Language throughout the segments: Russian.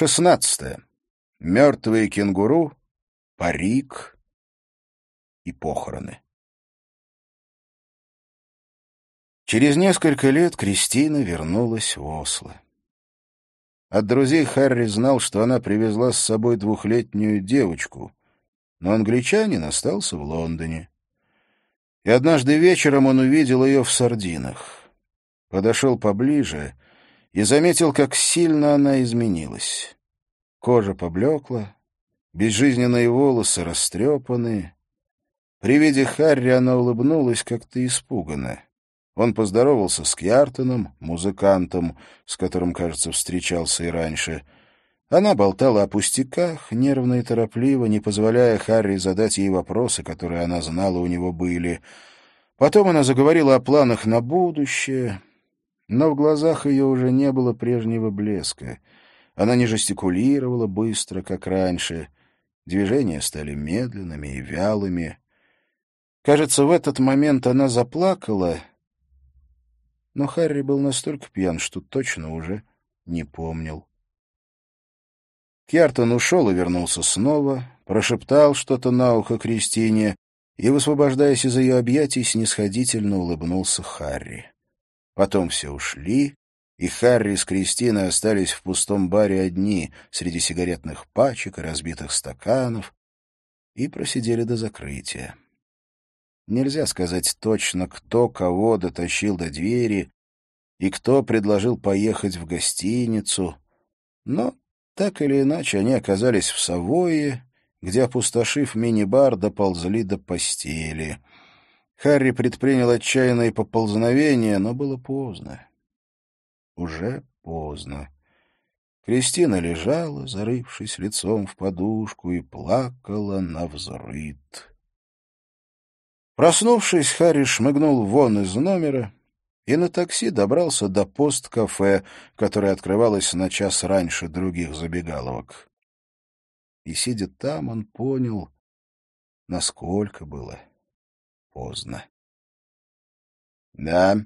Шестнадцатое. Мертвые кенгуру, парик и похороны. Через несколько лет Кристина вернулась в Осло. От друзей Харри знал, что она привезла с собой двухлетнюю девочку, но англичанин остался в Лондоне. И однажды вечером он увидел ее в сардинах. Подошел поближе и заметил, как сильно она изменилась. Кожа поблекла, безжизненные волосы растрепаны. При виде Харри она улыбнулась как-то испуганно. Он поздоровался с Кьяртоном, музыкантом, с которым, кажется, встречался и раньше. Она болтала о пустяках, нервно и торопливо, не позволяя Харри задать ей вопросы, которые она знала у него были. Потом она заговорила о планах на будущее, но в глазах ее уже не было прежнего блеска. Она не жестикулировала быстро, как раньше. Движения стали медленными и вялыми. Кажется, в этот момент она заплакала, но Харри был настолько пьян, что точно уже не помнил. Кьяртон ушел и вернулся снова, прошептал что-то на ухо Кристине и, высвобождаясь из ее объятий, снисходительно улыбнулся Харри. Потом все ушли, и Харри с Кристиной остались в пустом баре одни, среди сигаретных пачек и разбитых стаканов, и просидели до закрытия. Нельзя сказать точно, кто кого дотащил до двери и кто предложил поехать в гостиницу, но так или иначе они оказались в Савое, где, опустошив мини-бар, доползли до постели. Харри предпринял отчаянное поползновение, но было поздно. Уже поздно. Кристина лежала, зарывшись лицом в подушку, и плакала на взрыд. Проснувшись, Харри шмыгнул вон из номера и на такси добрался до пост-кафе, которое открывалось на час раньше других забегаловок. И, сидя там, он понял, насколько было поздно. — Да,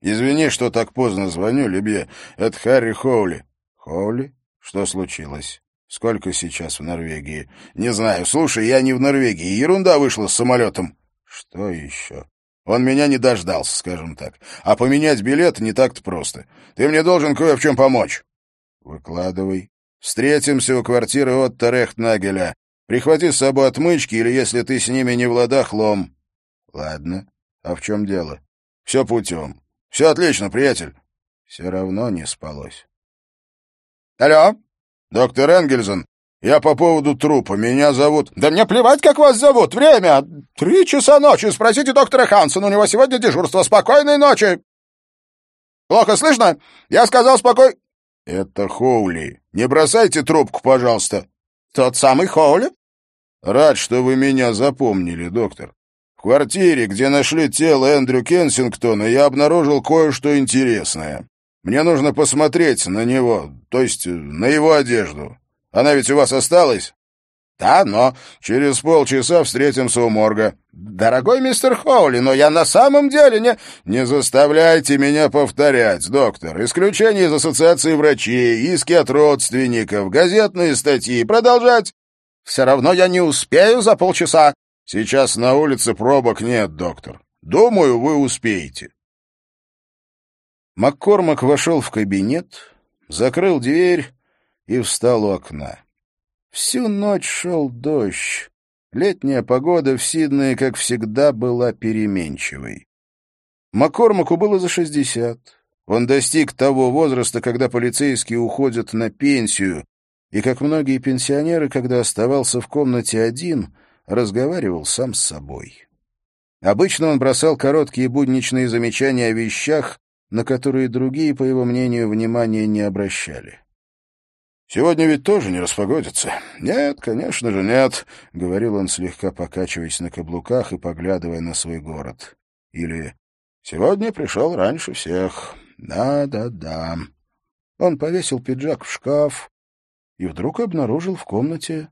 Извини, что так поздно звоню, Лебе. Это Харри Хоули. Хоули? Что случилось? Сколько сейчас в Норвегии? Не знаю. Слушай, я не в Норвегии. Ерунда вышла с самолетом. Что еще? Он меня не дождался, скажем так. А поменять билет не так-то просто. Ты мне должен кое в чем помочь. Выкладывай. Встретимся у квартиры Отто Рехтнагеля. Прихвати с собой отмычки, или, если ты с ними не в ладах, лом. Ладно. А в чем дело? Все путем. Все отлично, приятель. Все равно не спалось. Алло, доктор Энгельсон. Я по поводу трупа. Меня зовут... Да мне плевать, как вас зовут. Время. Три часа ночи. Спросите доктора Хансона. У него сегодня дежурство. Спокойной ночи. Плохо слышно? Я сказал спокой... Это Хоули. Не бросайте трубку, пожалуйста. Тот самый Хоули? Рад, что вы меня запомнили, доктор. В квартире, где нашли тело Эндрю Кенсингтона, я обнаружил кое-что интересное. Мне нужно посмотреть на него, то есть на его одежду. Она ведь у вас осталась? Да, но через полчаса встретимся у морга. Дорогой мистер Хоули, но я на самом деле не... Не заставляйте меня повторять, доктор. Исключение из ассоциации врачей, иски от родственников, газетные статьи. Продолжать? Все равно я не успею за полчаса. Сейчас на улице пробок нет, доктор. Думаю, вы успеете. Маккормак вошел в кабинет, закрыл дверь и встал у окна. Всю ночь шел дождь. Летняя погода в Сиднее, как всегда, была переменчивой. Маккормаку было за шестьдесят. Он достиг того возраста, когда полицейские уходят на пенсию, и, как многие пенсионеры, когда оставался в комнате один — разговаривал сам с собой. Обычно он бросал короткие будничные замечания о вещах, на которые другие, по его мнению, внимания не обращали. «Сегодня ведь тоже не распогодится?» «Нет, конечно же, нет», — говорил он, слегка покачиваясь на каблуках и поглядывая на свой город. Или «Сегодня пришел раньше всех». «Да-да-да». Он повесил пиджак в шкаф и вдруг обнаружил в комнате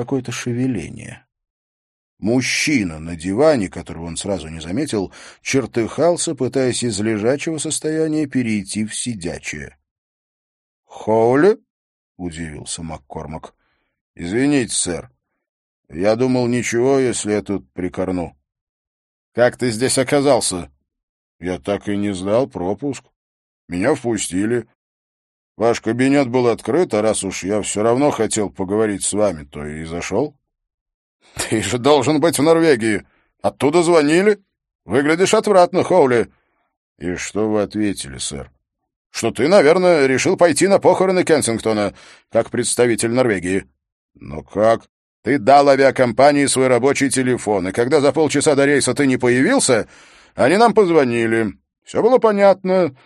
какое-то шевеление. Мужчина на диване, которого он сразу не заметил, чертыхался, пытаясь из лежачего состояния перейти в сидячее. «Хоули?» удивился Маккормак. — Извините, сэр. Я думал, ничего, если я тут прикорну. — Как ты здесь оказался? — Я так и не сдал пропуск. Меня впустили. Ваш кабинет был открыт, а раз уж я все равно хотел поговорить с вами, то и зашел. — Ты же должен быть в Норвегии. Оттуда звонили. Выглядишь отвратно, Хоули. — И что вы ответили, сэр? — Что ты, наверное, решил пойти на похороны Кенсингтона, как представитель Норвегии. — Но как? Ты дал авиакомпании свой рабочий телефон, и когда за полчаса до рейса ты не появился, они нам позвонили. Все было понятно.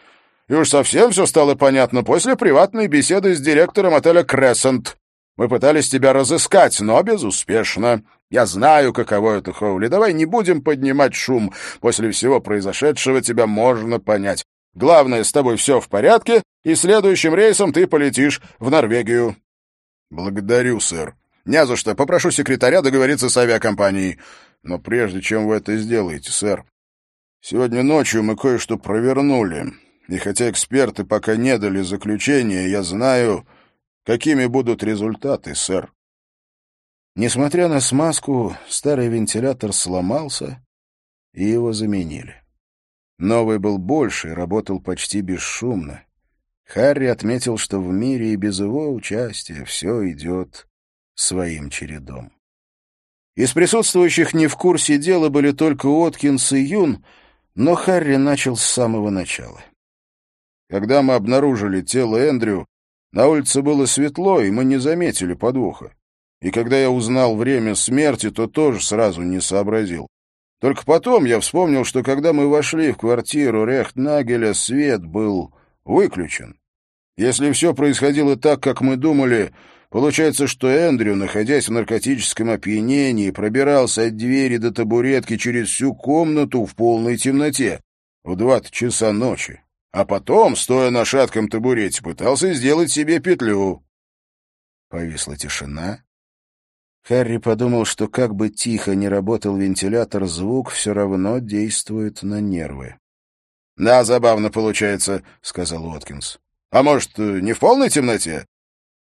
И уж совсем все стало понятно после приватной беседы с директором отеля «Крессент». Мы пытались тебя разыскать, но безуспешно. Я знаю, каково это, Хоули. Давай не будем поднимать шум. После всего произошедшего тебя можно понять. Главное, с тобой все в порядке, и следующим рейсом ты полетишь в Норвегию. — Благодарю, сэр. Не за что. Попрошу секретаря договориться с авиакомпанией. Но прежде чем вы это сделаете, сэр, сегодня ночью мы кое-что провернули. И хотя эксперты пока не дали заключения, я знаю, какими будут результаты, сэр. Несмотря на смазку, старый вентилятор сломался, и его заменили. Новый был больше и работал почти бесшумно. Харри отметил, что в мире и без его участия все идет своим чередом. Из присутствующих не в курсе дела были только Откинс и Юн, но Харри начал с самого начала. Когда мы обнаружили тело Эндрю, на улице было светло, и мы не заметили подвоха. И когда я узнал время смерти, то тоже сразу не сообразил. Только потом я вспомнил, что когда мы вошли в квартиру Рехтнагеля, свет был выключен. Если все происходило так, как мы думали, получается, что Эндрю, находясь в наркотическом опьянении, пробирался от двери до табуретки через всю комнату в полной темноте в два часа ночи, а потом, стоя на шатком табурете, пытался сделать себе петлю. Повисла тишина, Харри подумал, что как бы тихо не работал вентилятор, звук все равно действует на нервы. — Да, забавно получается, — сказал Уоткинс. — А может, не в полной темноте?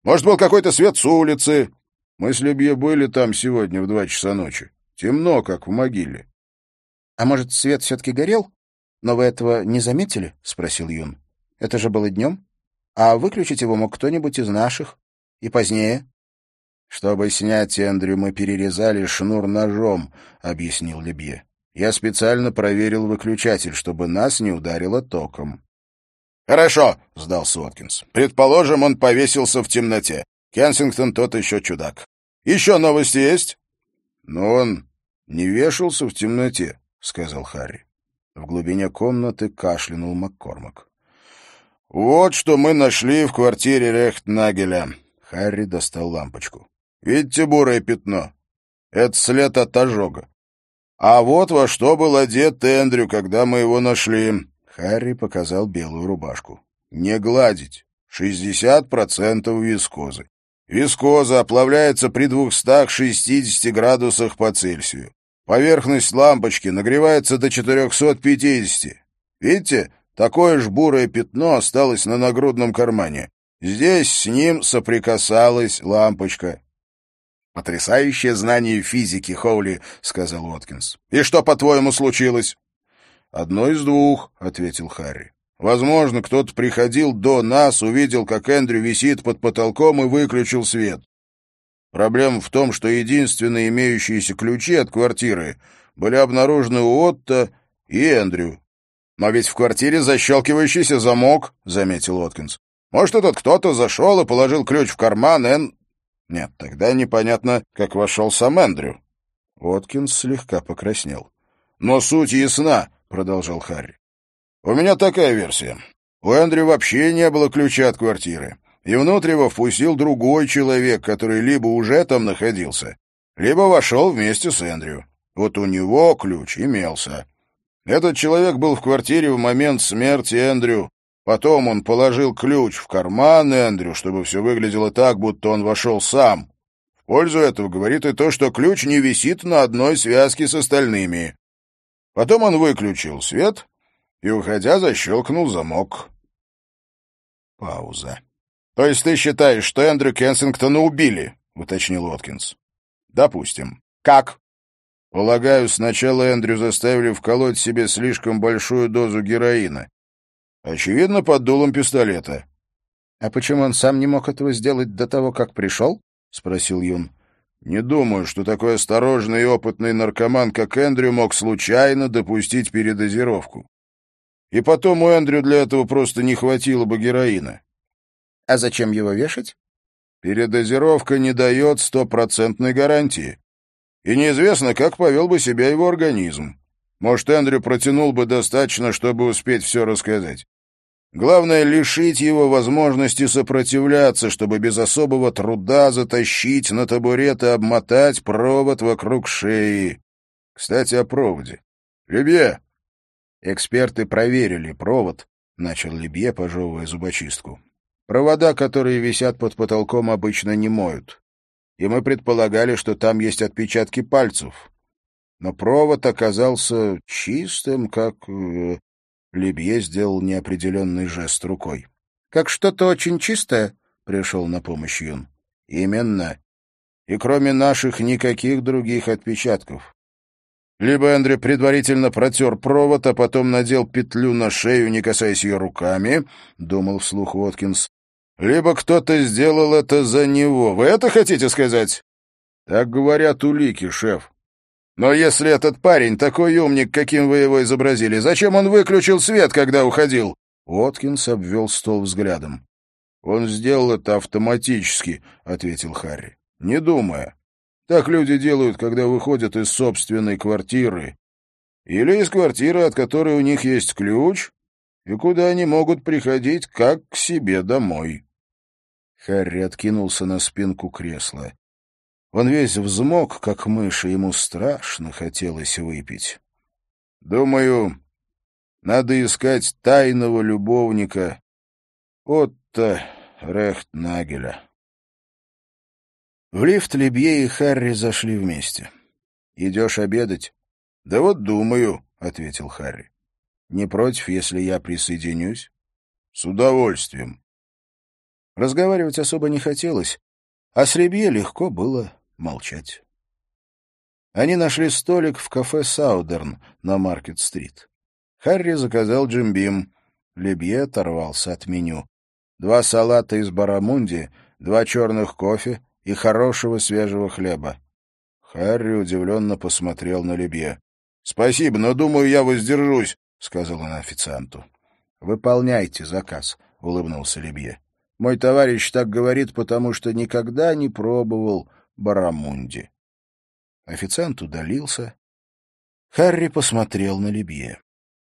Может, был какой-то свет с улицы? Мы с Любье были там сегодня в два часа ночи. Темно, как в могиле. — А может, свет все-таки горел? Но вы этого не заметили? — спросил Юн. — Это же было днем. А выключить его мог кто-нибудь из наших. И позднее. «Чтобы снять Эндрю, мы перерезали шнур ножом», — объяснил Лебье. «Я специально проверил выключатель, чтобы нас не ударило током». «Хорошо», — сдался Уоткинс. «Предположим, он повесился в темноте. Кенсингтон тот еще чудак. Еще новости есть?» «Но он не вешался в темноте», — сказал Харри. В глубине комнаты кашлянул Маккормак. «Вот что мы нашли в квартире Рехтнагеля». Харри достал лампочку. Видите бурое пятно? Это след от ожога. А вот во что был одет Эндрю, когда мы его нашли. Харри показал белую рубашку. Не гладить. 60% вискозы. Вискоза оплавляется при 260 градусах по Цельсию. Поверхность лампочки нагревается до 450. Видите, такое же бурое пятно осталось на нагрудном кармане. Здесь с ним соприкасалась лампочка. «Потрясающее знание физики, Хоули», — сказал Уоткинс. «И что, по-твоему, случилось?» «Одно из двух», — ответил Харри. «Возможно, кто-то приходил до нас, увидел, как Эндрю висит под потолком и выключил свет. Проблема в том, что единственные имеющиеся ключи от квартиры были обнаружены у Отто и Эндрю. «Но ведь в квартире защелкивающийся замок», — заметил Уоткинс. «Может, этот кто-то зашел и положил ключ в карман, Эн...» Нет, тогда непонятно, как вошел сам Эндрю. Уоткинс слегка покраснел. «Но суть ясна», — продолжал Харри. «У меня такая версия. У Эндрю вообще не было ключа от квартиры, и внутрь его впустил другой человек, который либо уже там находился, либо вошел вместе с Эндрю. Вот у него ключ имелся. Этот человек был в квартире в момент смерти Эндрю, Потом он положил ключ в карман Эндрю, чтобы все выглядело так, будто он вошел сам. В пользу этого говорит и то, что ключ не висит на одной связке с остальными. Потом он выключил свет и, уходя, защелкнул замок. Пауза. То есть ты считаешь, что Эндрю Кенсингтона убили? — уточнил Уоткинс. — Допустим. Как? Полагаю, сначала Эндрю заставили вколоть себе слишком большую дозу героина. Очевидно, под дулом пистолета. — А почему он сам не мог этого сделать до того, как пришел? — спросил Юн. — Не думаю, что такой осторожный и опытный наркоман, как Эндрю, мог случайно допустить передозировку. И потом у Эндрю для этого просто не хватило бы героина. — А зачем его вешать? — Передозировка не дает стопроцентной гарантии и неизвестно, как повел бы себя его организм. Может, Эндрю протянул бы достаточно, чтобы успеть все рассказать. Главное — лишить его возможности сопротивляться, чтобы без особого труда затащить на табурет и обмотать провод вокруг шеи. Кстати, о проводе. «Лебье!» Эксперты проверили провод, — начал Лебье, пожевывая зубочистку. Провода, которые висят под потолком, обычно не моют и мы предполагали, что там есть отпечатки пальцев. Но провод оказался чистым, как... Э, Лебье сделал неопределенный жест рукой. — Как что-то очень чистое? — пришел на помощь Юн. — Именно. И кроме наших никаких других отпечатков. Либо Эндрю предварительно протер провод, а потом надел петлю на шею, не касаясь ее руками, — думал вслух Уоткинс, либо кто-то сделал это за него. Вы это хотите сказать? Так говорят улики, шеф. Но если этот парень такой умник, каким вы его изобразили, зачем он выключил свет, когда уходил? Уоткинс обвел стол взглядом. Он сделал это автоматически, ответил Харри. Не думая. Так люди делают, когда выходят из собственной квартиры. Или из квартиры, от которой у них есть ключ, и куда они могут приходить как к себе домой. Харри откинулся на спинку кресла. Он весь взмок, как мышь, ему страшно хотелось выпить. Думаю, надо искать тайного любовника Отто Рехтнагеля. В лифт Лебье и Харри зашли вместе. «Идешь обедать?» «Да вот думаю», — ответил Харри. Не против, если я присоединюсь? С удовольствием. Разговаривать особо не хотелось, а с Ребье легко было молчать. Они нашли столик в кафе «Саудерн» на Маркет-стрит. Харри заказал джимбим. Лебье оторвался от меню. Два салата из барамунди, два черных кофе и хорошего свежего хлеба. Харри удивленно посмотрел на Лебье. — Спасибо, но, думаю, я воздержусь. — сказал он официанту. — Выполняйте заказ, — улыбнулся Лебье. — Мой товарищ так говорит, потому что никогда не пробовал барамунди. Официант удалился. Харри посмотрел на Лебье.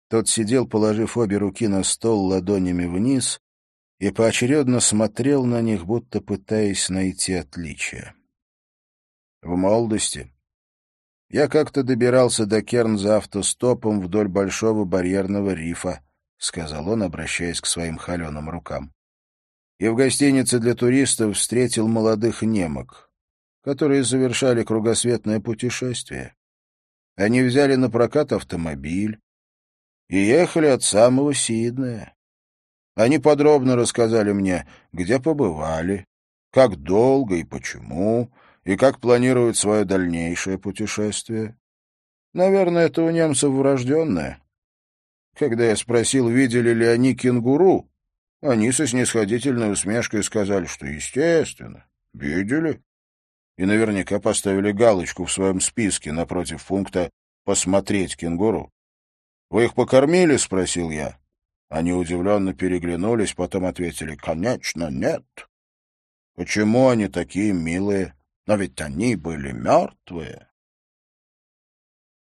Тот сидел, положив обе руки на стол ладонями вниз, и поочередно смотрел на них, будто пытаясь найти отличия. В молодости я как-то добирался до Кернза автостопом вдоль Большого барьерного рифа, — сказал он, обращаясь к своим холеным рукам. И в гостинице для туристов встретил молодых немок, которые совершали кругосветное путешествие. Они взяли на прокат автомобиль и ехали от самого Сиднея. Они подробно рассказали мне, где побывали, как долго и почему, и как планируют свое дальнейшее путешествие. Наверное, это у немцев врожденное. Когда я спросил, видели ли они кенгуру, они со снисходительной усмешкой сказали, что, естественно, видели. И наверняка поставили галочку в своем списке напротив пункта «Посмотреть кенгуру». «Вы их покормили?» — спросил я. Они удивленно переглянулись, потом ответили «Конечно, нет». «Почему они такие милые?» Но ведь они были мертвые.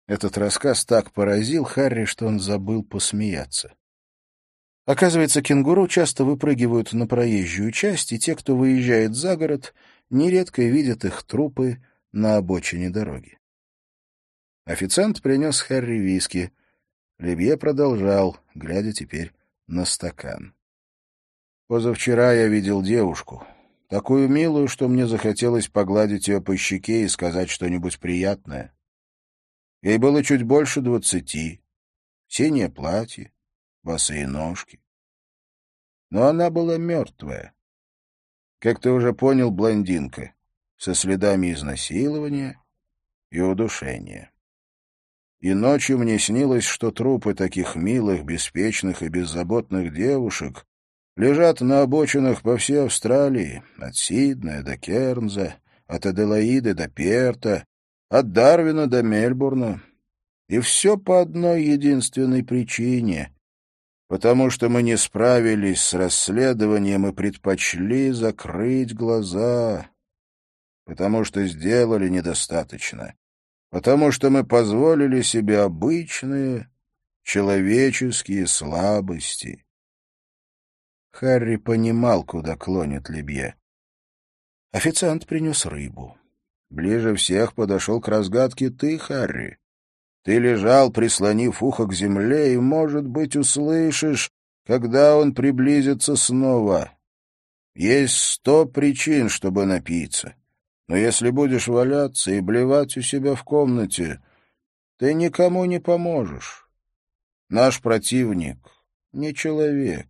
Этот рассказ так поразил Харри, что он забыл посмеяться. Оказывается, кенгуру часто выпрыгивают на проезжую часть, и те, кто выезжает за город, нередко видят их трупы на обочине дороги. Официант принес Харри виски. Лебье продолжал, глядя теперь на стакан. «Позавчера я видел девушку такую милую, что мне захотелось погладить ее по щеке и сказать что-нибудь приятное. Ей было чуть больше двадцати, синее платье, босые ножки. Но она была мертвая. Как ты уже понял, блондинка, со следами изнасилования и удушения. И ночью мне снилось, что трупы таких милых, беспечных и беззаботных девушек лежат на обочинах по всей Австралии, от Сиднея до Кернза, от Аделаиды до Перта, от Дарвина до Мельбурна. И все по одной единственной причине потому что мы не справились с расследованием и предпочли закрыть глаза, потому что сделали недостаточно, потому что мы позволили себе обычные человеческие слабости. Харри понимал, куда клонит Лебье. Официант принес рыбу. Ближе всех подошел к разгадке ты, Харри. Ты лежал, прислонив ухо к земле, и, может быть, услышишь, когда он приблизится снова. Есть сто причин, чтобы напиться. Но если будешь валяться и блевать у себя в комнате, ты никому не поможешь. Наш противник не человек.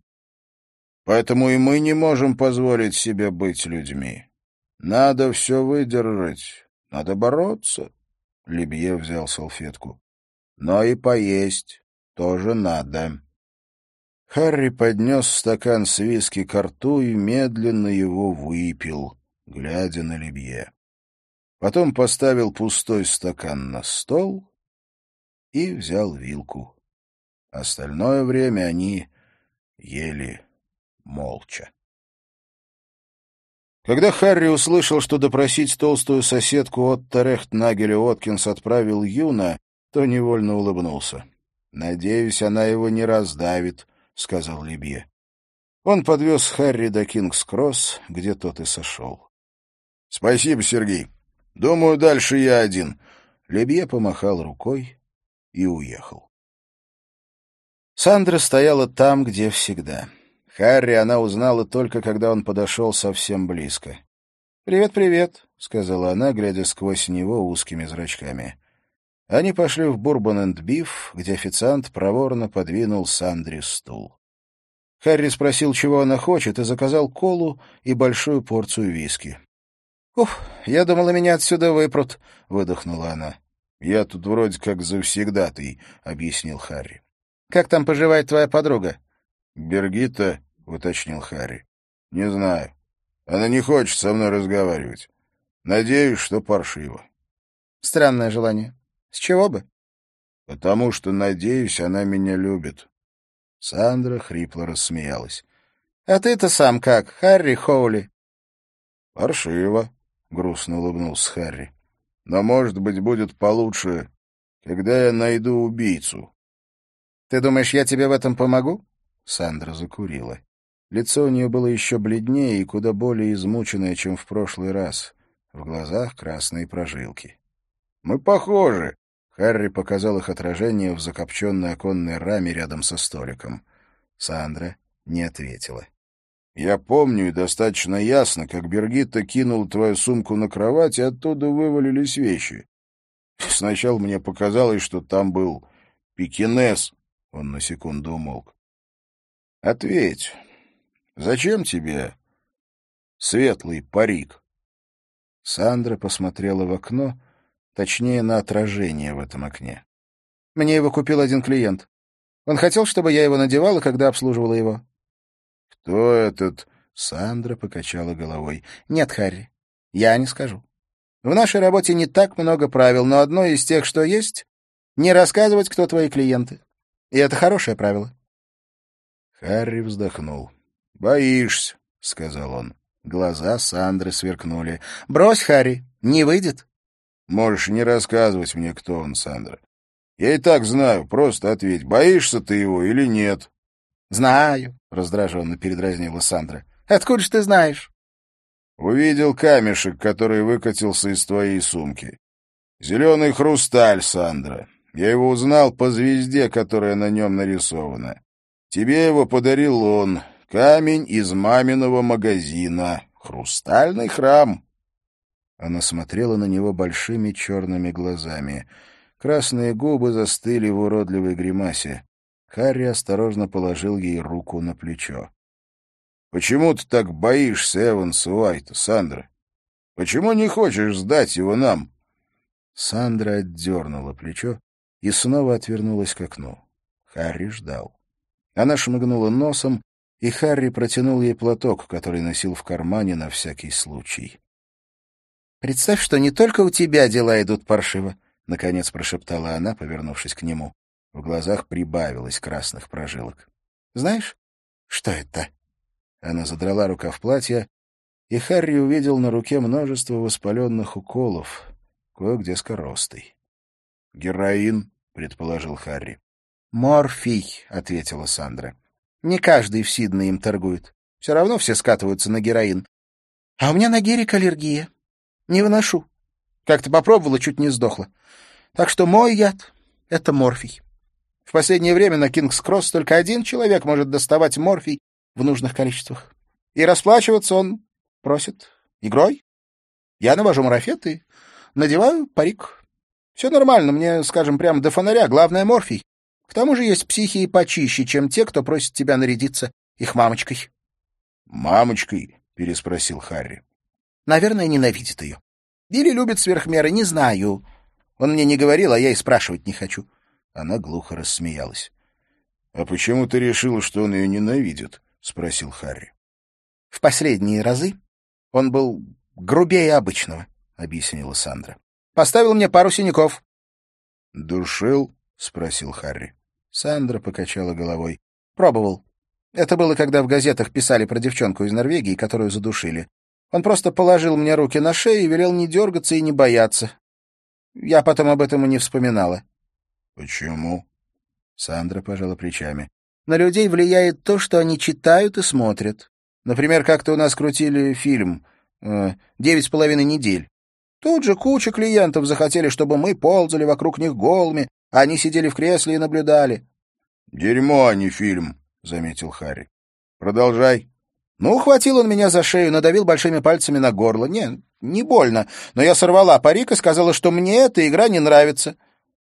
Поэтому и мы не можем позволить себе быть людьми. Надо все выдержать, надо бороться. Лебье взял салфетку но и поесть тоже надо. Харри поднес стакан с виски к рту и медленно его выпил, глядя на Лебье. Потом поставил пустой стакан на стол и взял вилку. Остальное время они ели молча. Когда Харри услышал, что допросить толстую соседку от Терехт-Нагеля Откинс отправил Юна, то невольно улыбнулся. «Надеюсь, она его не раздавит», — сказал Либье. Он подвез Харри до Кингс-Кросс, где тот и сошел. «Спасибо, Сергей. Думаю, дальше я один». Лебье помахал рукой и уехал. Сандра стояла там, где всегда. Харри она узнала только, когда он подошел совсем близко. «Привет, привет», — сказала она, глядя сквозь него узкими зрачками. Они пошли в Бурбон энд Биф, где официант проворно подвинул Сандре стул. Харри спросил, чего она хочет, и заказал колу и большую порцию виски. — Ух, я думала, меня отсюда выпрут, — выдохнула она. — Я тут вроде как завсегдатый, — объяснил Харри. — Как там поживает твоя подруга? — Бергита, — уточнил Харри. — Не знаю. Она не хочет со мной разговаривать. Надеюсь, что паршиво. — Странное желание. С чего бы? — Потому что, надеюсь, она меня любит. Сандра хрипло рассмеялась. — А ты-то сам как, Харри Хоули? — Паршиво, — грустно улыбнулся Харри. — Но, может быть, будет получше, когда я найду убийцу. — Ты думаешь, я тебе в этом помогу? Сандра закурила. Лицо у нее было еще бледнее и куда более измученное, чем в прошлый раз. В глазах красные прожилки. — Мы похожи, Харри показал их отражение в закопченной оконной раме рядом со столиком. Сандра не ответила. «Я помню и достаточно ясно, как Бергитта кинул твою сумку на кровать, и оттуда вывалились вещи. Сначала мне показалось, что там был пекинес». Он на секунду умолк. «Ответь, зачем тебе светлый парик?» Сандра посмотрела в окно Точнее, на отражение в этом окне. Мне его купил один клиент. Он хотел, чтобы я его надевала, когда обслуживала его. — Кто этот? — Сандра покачала головой. — Нет, Харри, я не скажу. В нашей работе не так много правил, но одно из тех, что есть — не рассказывать, кто твои клиенты. И это хорошее правило. Харри вздохнул. — Боишься, — сказал он. Глаза Сандры сверкнули. — Брось, Харри, не выйдет. Можешь не рассказывать мне, кто он, Сандра. Я и так знаю, просто ответь, боишься ты его или нет? — Знаю, — раздраженно передразнила Сандра. — Откуда ж ты знаешь? — Увидел камешек, который выкатился из твоей сумки. Зеленый хрусталь, Сандра. Я его узнал по звезде, которая на нем нарисована. Тебе его подарил он. Камень из маминого магазина. Хрустальный храм. Она смотрела на него большими черными глазами. Красные губы застыли в уродливой гримасе. Харри осторожно положил ей руку на плечо. Почему ты так боишься Эванса Уайта, Сандра? Почему не хочешь сдать его нам?» Сандра отдернула плечо и снова отвернулась к окну. Харри ждал. Она шмыгнула носом, и Харри протянул ей платок, который носил в кармане на всякий случай. «Представь, что не только у тебя дела идут паршиво», — наконец прошептала она, повернувшись к нему. В глазах прибавилось красных прожилок. «Знаешь, что это?» Она задрала рукав платья, и Харри увидел на руке множество воспаленных уколов, кое-где скоростой. «Героин», — предположил Харри. «Морфий», — ответила Сандра. «Не каждый в Сидне им торгует. Все равно все скатываются на героин. А у меня на герик аллергия. Не выношу. Как-то попробовала, чуть не сдохла. Так что мой яд — это морфий. В последнее время на Кингс-Кросс только один человек может доставать морфий в нужных количествах. И расплачиваться он просит игрой. Я навожу марафет и надеваю парик. Все нормально, мне, скажем, прямо до фонаря, главное — морфий. Тому же есть психи почище, чем те, кто просит тебя нарядиться их мамочкой. — Мамочкой? — переспросил Харри. Наверное, ненавидит ее. Или любит сверх меры, не знаю. Он мне не говорил, а я и спрашивать не хочу. Она глухо рассмеялась. — А почему ты решила, что он ее ненавидит? — спросил Харри. — В последние разы он был грубее обычного, — объяснила Сандра. — Поставил мне пару синяков. — Душил? — спросил Харри. Сандра покачала головой. — Пробовал. Это было, когда в газетах писали про девчонку из Норвегии, которую задушили. Он просто положил мне руки на шею и велел не дергаться и не бояться. Я потом об этом и не вспоминала. — Почему? Сандра пожала плечами. — На людей влияет то, что они читают и смотрят. Например, как-то у нас крутили фильм э, «Девять с половиной недель». Тут же куча клиентов захотели, чтобы мы ползали вокруг них голыми, они сидели в кресле и наблюдали. — Дерьмо, а не фильм, — заметил Харри. — Продолжай. Ну, ухватил он меня за шею, надавил большими пальцами на горло. Не, не больно, но я сорвала парик и сказала, что мне эта игра не нравится.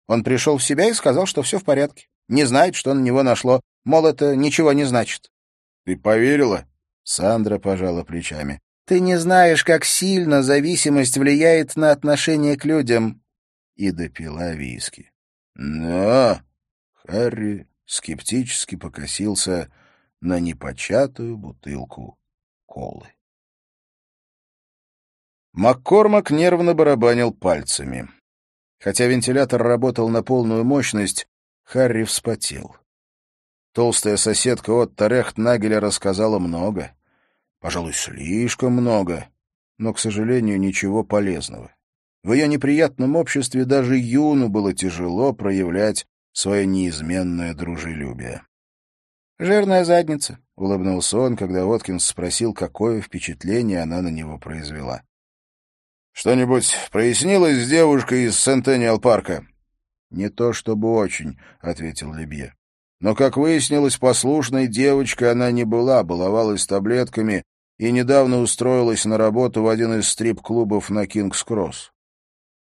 Он пришел в себя и сказал, что все в порядке. Не знает, что на него нашло. Мол, это ничего не значит. — Ты поверила? Сандра пожала плечами. — Ты не знаешь, как сильно зависимость влияет на отношение к людям. И допила виски. — Да. Харри скептически покосился на непочатую бутылку колы. Маккормак нервно барабанил пальцами. Хотя вентилятор работал на полную мощность, Харри вспотел. Толстая соседка от Тарехт Нагеля рассказала много. Пожалуй, слишком много, но, к сожалению, ничего полезного. В ее неприятном обществе даже Юну было тяжело проявлять свое неизменное дружелюбие. «Жирная задница», — улыбнулся он, когда Уоткинс спросил, какое впечатление она на него произвела. «Что-нибудь прояснилось с девушкой из Сентениал парка?» «Не то чтобы очень», — ответил Лебье. «Но, как выяснилось, послушной девочкой она не была, баловалась таблетками и недавно устроилась на работу в один из стрип-клубов на Кингс-Кросс.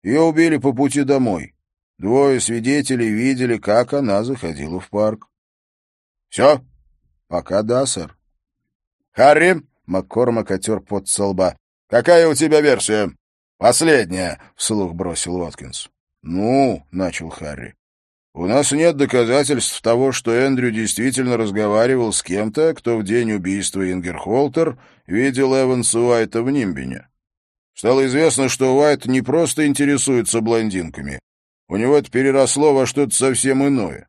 Ее убили по пути домой. Двое свидетелей видели, как она заходила в парк. Все? Пока да, сэр. Харри, Маккормак отер под со лба. Какая у тебя версия? Последняя, вслух бросил Уоткинс. Ну, начал Харри. У нас нет доказательств того, что Эндрю действительно разговаривал с кем-то, кто в день убийства Ингерхолтер видел Эванса Уайта в Нимбине. Стало известно, что Уайт не просто интересуется блондинками. У него это переросло во что-то совсем иное.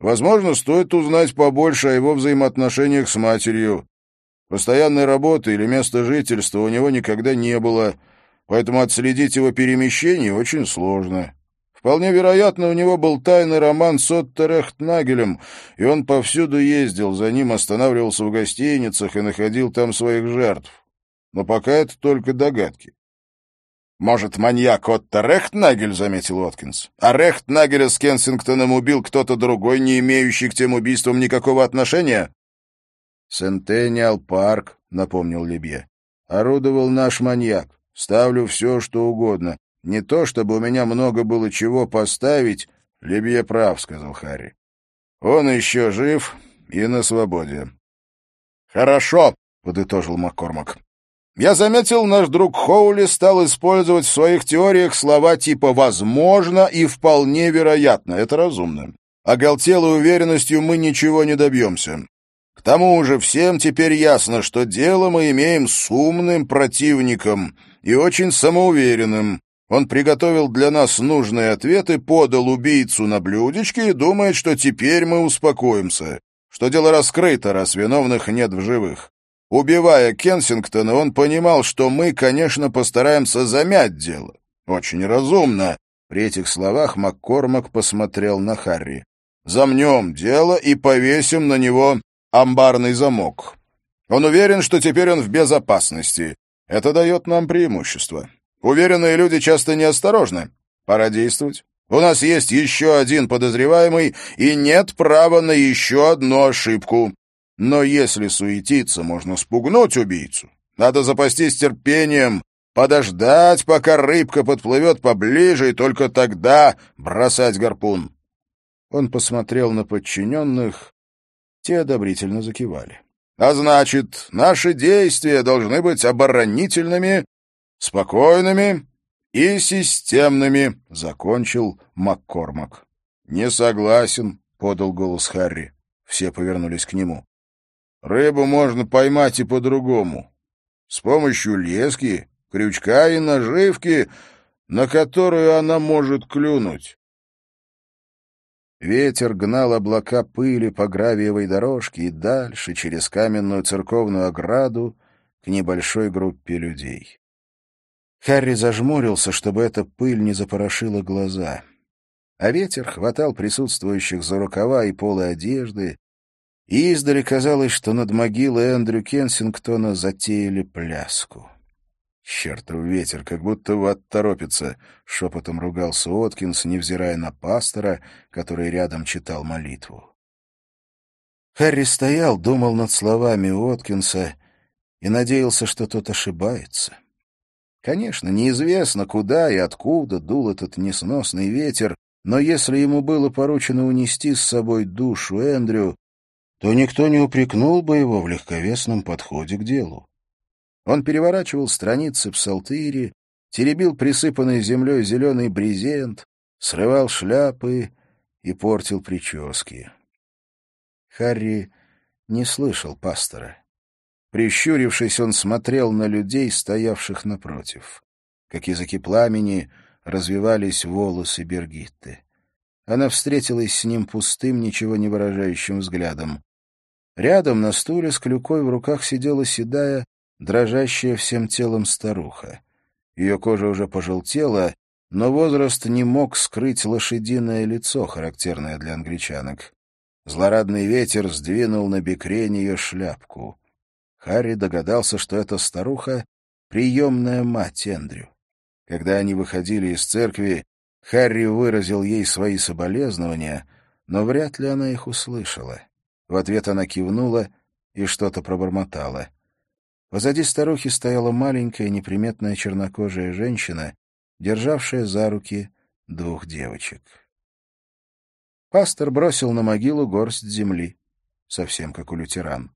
Возможно, стоит узнать побольше о его взаимоотношениях с матерью. Постоянной работы или места жительства у него никогда не было, поэтому отследить его перемещение очень сложно. Вполне вероятно, у него был тайный роман с Отто Рехтнагелем, и он повсюду ездил, за ним останавливался в гостиницах и находил там своих жертв. Но пока это только догадки. «Может, маньяк Отто Рехтнагель?» — заметил Уоткинс. «А Рехтнагеля с Кенсингтоном убил кто-то другой, не имеющий к тем убийствам никакого отношения?» «Сентениал парк», — напомнил Лебье. «Орудовал наш маньяк. Ставлю все, что угодно. Не то, чтобы у меня много было чего поставить». «Лебье прав», — сказал Харри. «Он еще жив и на свободе». «Хорошо», — подытожил Маккормак. «Я заметил, наш друг Хоули стал использовать в своих теориях слова типа «возможно» и «вполне вероятно». Это разумно. Оголтелой уверенностью мы ничего не добьемся. К тому же всем теперь ясно, что дело мы имеем с умным противником и очень самоуверенным. Он приготовил для нас нужные ответы, подал убийцу на блюдечке и думает, что теперь мы успокоимся, что дело раскрыто, раз виновных нет в живых. Убивая Кенсингтона, он понимал, что мы, конечно, постараемся замять дело. Очень разумно. При этих словах Маккормак посмотрел на Харри. Замнем дело и повесим на него амбарный замок. Он уверен, что теперь он в безопасности. Это дает нам преимущество. Уверенные люди часто неосторожны. Пора действовать. У нас есть еще один подозреваемый, и нет права на еще одну ошибку. Но если суетиться, можно спугнуть убийцу. Надо запастись терпением, подождать, пока рыбка подплывет поближе, и только тогда бросать гарпун. Он посмотрел на подчиненных, те одобрительно закивали. А значит, наши действия должны быть оборонительными спокойными и системными, — закончил Маккормак. — Не согласен, — подал голос Харри. Все повернулись к нему. — Рыбу можно поймать и по-другому. С помощью лески, крючка и наживки, на которую она может клюнуть. Ветер гнал облака пыли по гравиевой дорожке и дальше, через каменную церковную ограду, к небольшой группе людей. Харри зажмурился, чтобы эта пыль не запорошила глаза. А ветер хватал присутствующих за рукава и полы одежды, издали казалось, что над могилой Эндрю Кенсингтона затеяли пляску. «Чертов ветер, как будто вот торопится!» — шепотом ругался Откинс, невзирая на пастора, который рядом читал молитву. Харри стоял, думал над словами Откинса и надеялся, что тот ошибается. Конечно, неизвестно, куда и откуда дул этот несносный ветер, но если ему было поручено унести с собой душу Эндрю, то никто не упрекнул бы его в легковесном подходе к делу. Он переворачивал страницы псалтыри, теребил присыпанный землей зеленый брезент, срывал шляпы и портил прически. Харри не слышал пастора. Прищурившись, он смотрел на людей, стоявших напротив. Как языки пламени развивались волосы Бергитты. Она встретилась с ним пустым, ничего не выражающим взглядом. Рядом на стуле с клюкой в руках сидела седая, дрожащая всем телом старуха. Ее кожа уже пожелтела, но возраст не мог скрыть лошадиное лицо, характерное для англичанок. Злорадный ветер сдвинул на бекрень ее шляпку. Харри догадался, что эта старуха — приемная мать Эндрю. Когда они выходили из церкви, Харри выразил ей свои соболезнования, но вряд ли она их услышала. В ответ она кивнула и что-то пробормотала. Позади старухи стояла маленькая неприметная чернокожая женщина, державшая за руки двух девочек. Пастор бросил на могилу горсть земли, совсем как у лютеран.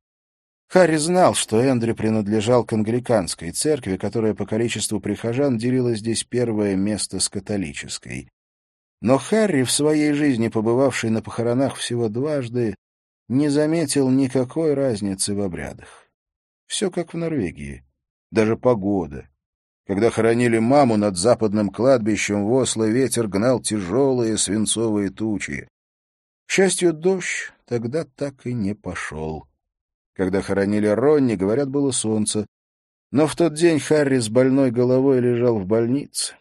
Харри знал, что Эндрю принадлежал к англиканской церкви, которая по количеству прихожан делила здесь первое место с католической. Но Харри, в своей жизни побывавший на похоронах всего дважды, не заметил никакой разницы в обрядах. Все как в Норвегии. Даже погода. Когда хоронили маму над западным кладбищем в Осло, ветер гнал тяжелые свинцовые тучи. К счастью, дождь тогда так и не пошел. Когда хоронили Ронни, говорят, было солнце. Но в тот день Харри с больной головой лежал в больнице.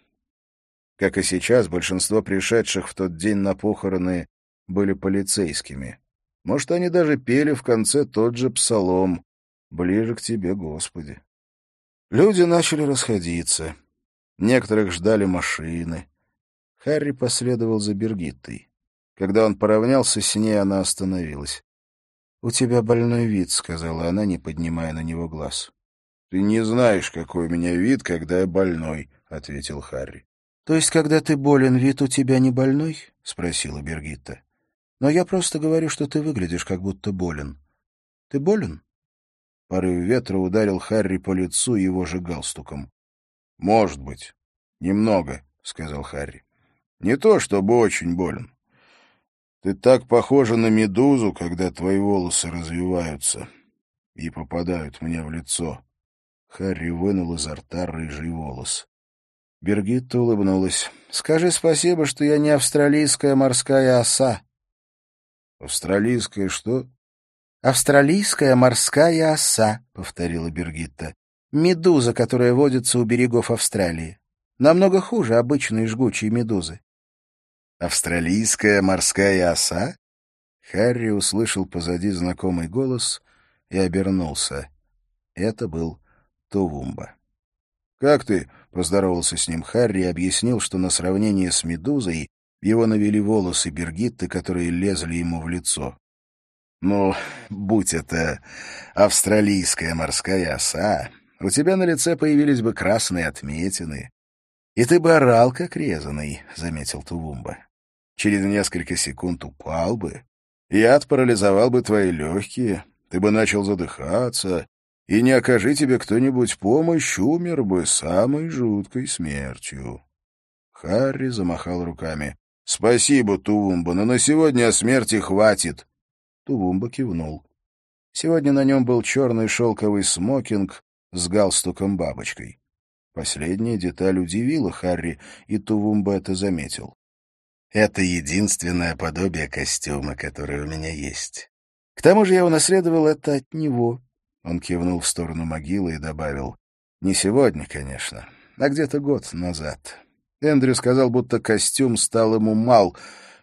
Как и сейчас, большинство пришедших в тот день на похороны были полицейскими. Может, они даже пели в конце тот же псалом «Ближе к тебе, Господи». Люди начали расходиться. Некоторых ждали машины. Харри последовал за Бергиттой. Когда он поравнялся с ней, она остановилась. «У тебя больной вид», — сказала она, не поднимая на него глаз. «Ты не знаешь, какой у меня вид, когда я больной», — ответил Харри. «То есть, когда ты болен, вид у тебя не больной?» — спросила Бергитта. «Но я просто говорю, что ты выглядишь, как будто болен. Ты болен?» Порыв ветра ударил Харри по лицу его же галстуком. — Может быть. Немного, — сказал Харри. — Не то, чтобы очень болен. Ты так похожа на медузу, когда твои волосы развиваются и попадают мне в лицо. Харри вынул изо рта рыжий волос. Бергитта улыбнулась. — Скажи спасибо, что я не австралийская морская оса. — Австралийская что? — Австралийская морская оса, — повторила Бергитта. — Медуза, которая водится у берегов Австралии. Намного хуже обычной жгучей медузы. — Австралийская морская оса? Харри услышал позади знакомый голос и обернулся. Это был Тувумба. «Как ты?» — поздоровался с ним Харри и объяснил, что на сравнение с Медузой его навели волосы Бергитты, которые лезли ему в лицо. «Ну, будь это австралийская морская оса, у тебя на лице появились бы красные отметины, и ты бы орал, как резаный», — заметил Тувумба. «Через несколько секунд упал бы, яд парализовал бы твои легкие, ты бы начал задыхаться, и не окажи тебе кто-нибудь помощь, умер бы самой жуткой смертью. Харри замахал руками. — Спасибо, Тувумба, но на сегодня о смерти хватит. Тувумба кивнул. Сегодня на нем был черный шелковый смокинг с галстуком-бабочкой. Последняя деталь удивила Харри, и Тувумба это заметил. «Это единственное подобие костюма, которое у меня есть. К тому же я унаследовал это от него, он кивнул в сторону могилы и добавил. «Не сегодня, конечно, а где-то год назад. Эндрю сказал, будто костюм стал ему мал.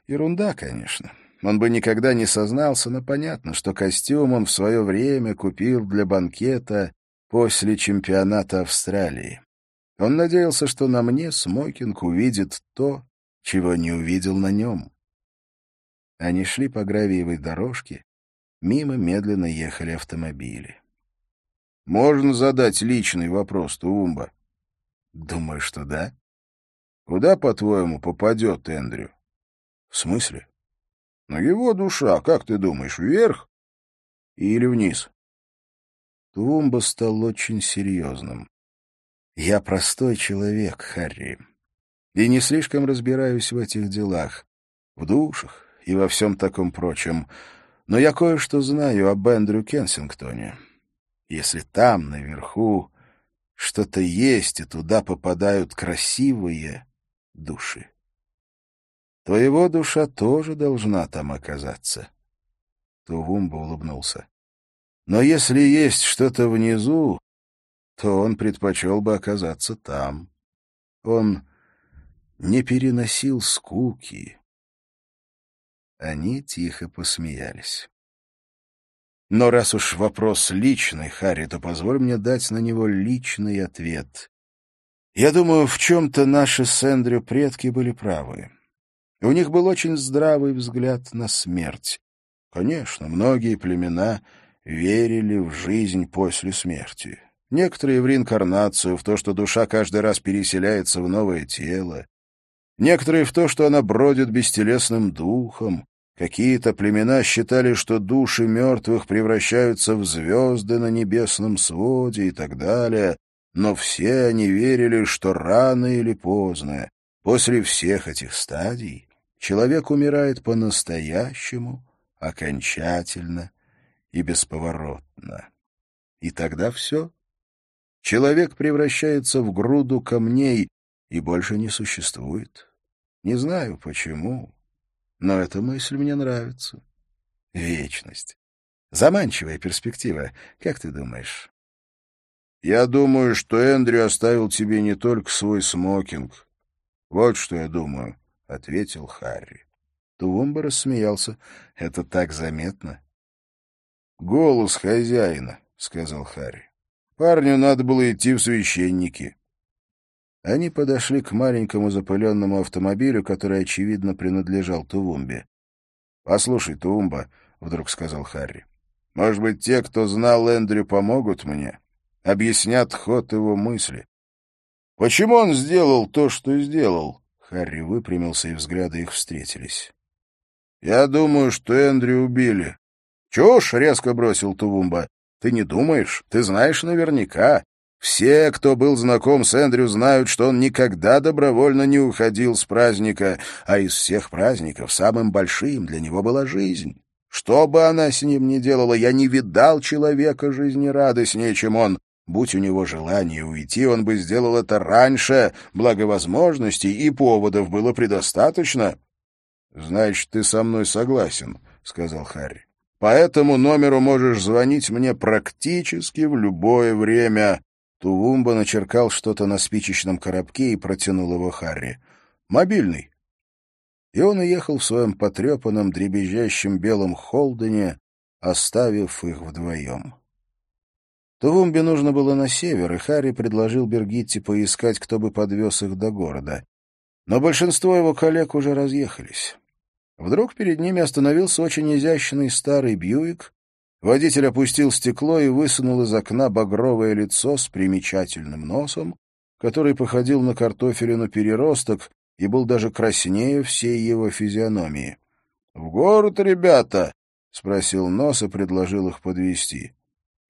Ерунда, конечно. Он бы никогда не сознался, но понятно, что костюм он в свое время купил для банкета после чемпионата Австралии. Он надеялся, что на мне смокинг увидит то, чего не увидел на нем. Они шли по гравиевой дорожке, мимо медленно ехали автомобили. Можно задать личный вопрос, Тумба? Думаю, что да. Куда, по-твоему, попадет Эндрю? В смысле? На его душа, как ты думаешь, вверх или вниз? Тумба стал очень серьезным. Я простой человек, Харри, и не слишком разбираюсь в этих делах, в душах и во всем таком прочем, но я кое-что знаю об Эндрю Кенсингтоне если там, наверху, что-то есть, и туда попадают красивые души. Твоего душа тоже должна там оказаться. Тувумба улыбнулся. Но если есть что-то внизу, то он предпочел бы оказаться там. Он не переносил скуки. Они тихо посмеялись. Но раз уж вопрос личный, Харри, то позволь мне дать на него личный ответ. Я думаю, в чем-то наши с Эндрю предки были правы. У них был очень здравый взгляд на смерть. Конечно, многие племена верили в жизнь после смерти. Некоторые в реинкарнацию, в то, что душа каждый раз переселяется в новое тело. Некоторые в то, что она бродит бестелесным духом. Какие-то племена считали, что души мертвых превращаются в звезды на небесном своде и так далее, но все они верили, что рано или поздно, после всех этих стадий, человек умирает по-настоящему, окончательно и бесповоротно. И тогда все. Человек превращается в груду камней и больше не существует. Не знаю почему, но эта мысль мне нравится. Вечность. Заманчивая перспектива. Как ты думаешь? Я думаю, что Эндрю оставил тебе не только свой смокинг. Вот что я думаю, — ответил Харри. Тувумба рассмеялся. Это так заметно. Голос хозяина, — сказал Харри. Парню надо было идти в священники. Они подошли к маленькому запыленному автомобилю, который, очевидно, принадлежал Тувумбе. — Послушай, Тувумба, — вдруг сказал Харри, — может быть, те, кто знал Эндрю, помогут мне? Объяснят ход его мысли. — Почему он сделал то, что сделал? Харри выпрямился, и взгляды их встретились. — Я думаю, что Эндрю убили. — Чушь! — резко бросил Тувумба. Ты не думаешь? Ты знаешь наверняка. Все, кто был знаком с Эндрю, знают, что он никогда добровольно не уходил с праздника, а из всех праздников самым большим для него была жизнь. Что бы она с ним ни делала, я не видал человека жизнерадостнее, чем он. Будь у него желание уйти, он бы сделал это раньше, благо возможностей и поводов было предостаточно. — Значит, ты со мной согласен, — сказал Харри. — По этому номеру можешь звонить мне практически в любое время. Тувумба начеркал что-то на спичечном коробке и протянул его Харри. «Мобильный». И он уехал в своем потрепанном, дребезжащем белом холдене, оставив их вдвоем. Тувумбе нужно было на север, и Харри предложил Бергитте поискать, кто бы подвез их до города. Но большинство его коллег уже разъехались. Вдруг перед ними остановился очень изящный старый Бьюик, Водитель опустил стекло и высунул из окна багровое лицо с примечательным носом, который походил на картофелину переросток и был даже краснее всей его физиономии. — В город, ребята! — спросил нос и предложил их подвести.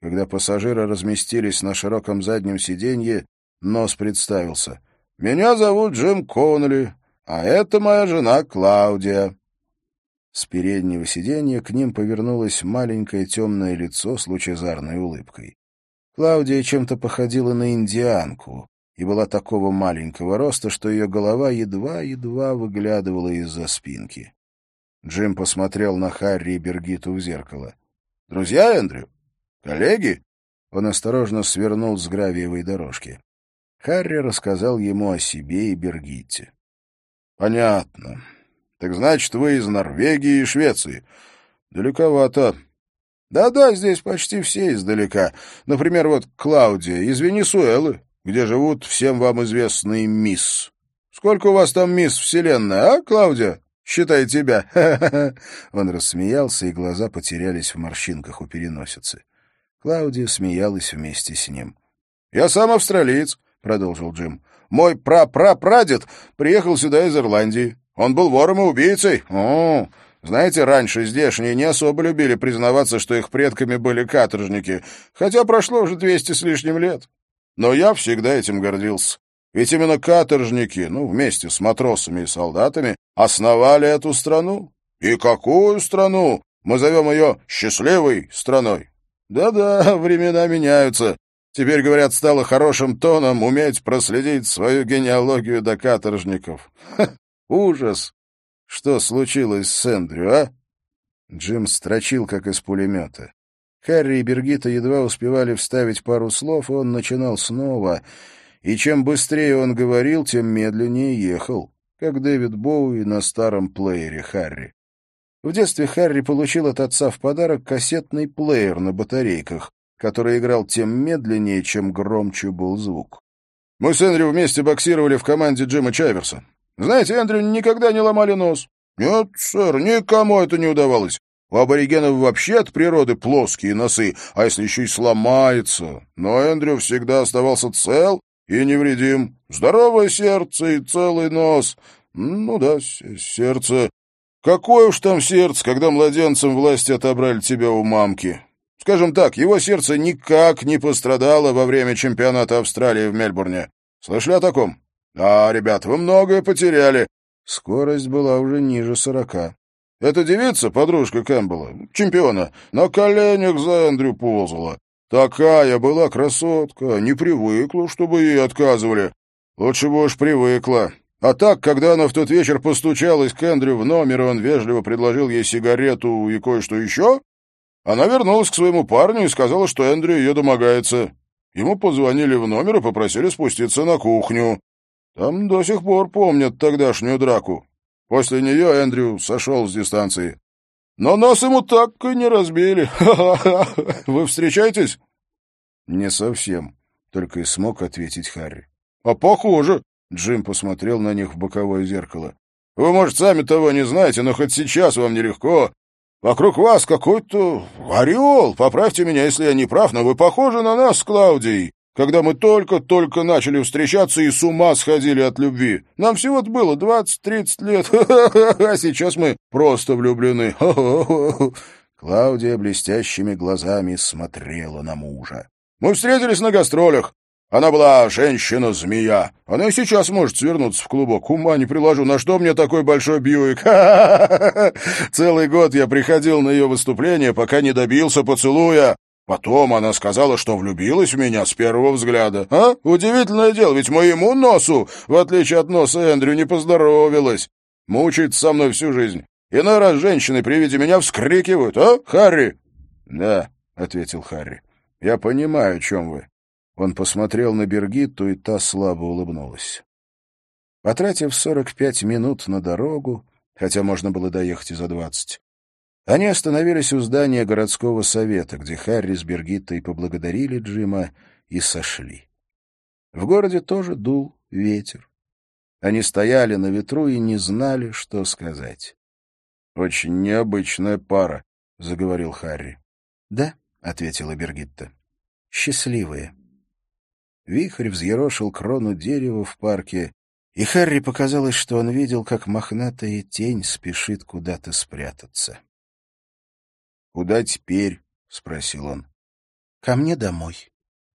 Когда пассажиры разместились на широком заднем сиденье, нос представился. — Меня зовут Джим Коннелли, а это моя жена Клаудия. С переднего сиденья к ним повернулось маленькое темное лицо с лучезарной улыбкой. Клаудия чем-то походила на индианку и была такого маленького роста, что ее голова едва-едва выглядывала из-за спинки. Джим посмотрел на Харри и Бергиту в зеркало. — Друзья, Эндрю? Коллеги? Он осторожно свернул с гравиевой дорожки. Харри рассказал ему о себе и Бергитте. — Понятно. Так значит, вы из Норвегии и Швеции. Далековато. Да-да, здесь почти все издалека. Например, вот Клаудия из Венесуэлы, где живут всем вам известные мисс. Сколько у вас там мисс Вселенная, а, Клаудия? Считай тебя. Он рассмеялся, и глаза потерялись в морщинках у переносицы. Клаудия смеялась вместе с ним. — Я сам австралиец, — продолжил Джим. — Мой пра-пра-прадед приехал сюда из Ирландии. Он был вором и убийцей. О, знаете, раньше здешние не особо любили признаваться, что их предками были каторжники, хотя прошло уже двести с лишним лет. Но я всегда этим гордился. Ведь именно каторжники, ну, вместе с матросами и солдатами, основали эту страну. И какую страну? Мы зовем ее «счастливой страной». Да-да, времена меняются. Теперь, говорят, стало хорошим тоном уметь проследить свою генеалогию до каторжников. Ужас! Что случилось с Эндрю, а? Джим строчил, как из пулемета. Харри и Бергита едва успевали вставить пару слов, и он начинал снова. И чем быстрее он говорил, тем медленнее ехал, как Дэвид Боуи на старом плеере Харри. В детстве Харри получил от отца в подарок кассетный плеер на батарейках, который играл тем медленнее, чем громче был звук. «Мы с Эндрю вместе боксировали в команде Джима Чайверса. Знаете, Эндрю никогда не ломали нос. Нет, сэр, никому это не удавалось. У аборигенов вообще от природы плоские носы, а если еще и сломается. Но Эндрю всегда оставался цел и невредим. Здоровое сердце и целый нос. Ну да, сердце. Какое уж там сердце, когда младенцем власти отобрали тебя у мамки. Скажем так, его сердце никак не пострадало во время чемпионата Австралии в Мельбурне. Слышали о таком? «Да, ребят, вы многое потеряли». Скорость была уже ниже сорока. Эта девица, подружка Кэмпбелла, чемпиона, на коленях за Эндрю ползала. Такая была красотка, не привыкла, чтобы ей отказывали. Лучше бы уж привыкла. А так, когда она в тот вечер постучалась к Эндрю в номер, и он вежливо предложил ей сигарету и кое-что еще, она вернулась к своему парню и сказала, что Эндрю ее домогается. Ему позвонили в номер и попросили спуститься на кухню. Там до сих пор помнят тогдашнюю драку. После нее Эндрю сошел с дистанции. Но нас ему так и не разбили. Вы встречаетесь? Не совсем, только и смог ответить Харри. А похоже. Джим посмотрел на них в боковое зеркало. Вы, может, сами того не знаете, но хоть сейчас вам нелегко. Вокруг вас какой-то орел. Поправьте меня, если я не прав, но вы похожи на нас с Клаудией когда мы только-только начали встречаться и с ума сходили от любви. Нам всего-то было двадцать-тридцать лет, а сейчас мы просто влюблены. Клаудия блестящими глазами смотрела на мужа. «Мы встретились на гастролях. Она была женщина-змея. Она и сейчас может свернуться в клубок. Ума не приложу. На что мне такой большой Бьюик? Целый год я приходил на ее выступление, пока не добился поцелуя. Потом она сказала, что влюбилась в меня с первого взгляда. А? Удивительное дело, ведь моему носу, в отличие от носа Эндрю, не поздоровилась. Мучается со мной всю жизнь. Иной раз женщины при виде меня вскрикивают. А, Харри? — Да, — ответил Харри. — Я понимаю, о чем вы. Он посмотрел на Бергитту, и та слабо улыбнулась. Потратив сорок пять минут на дорогу, хотя можно было доехать и за двадцать, они остановились у здания городского совета, где Харри с Бергиттой поблагодарили Джима и сошли. В городе тоже дул ветер. Они стояли на ветру и не знали, что сказать. — Очень необычная пара, — заговорил Харри. — Да, — ответила Бергитта. — Счастливые. Вихрь взъерошил крону дерева в парке, и Харри показалось, что он видел, как мохнатая тень спешит куда-то спрятаться. — Куда теперь? — спросил он. — Ко мне домой.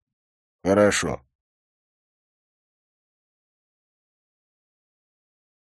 — Хорошо.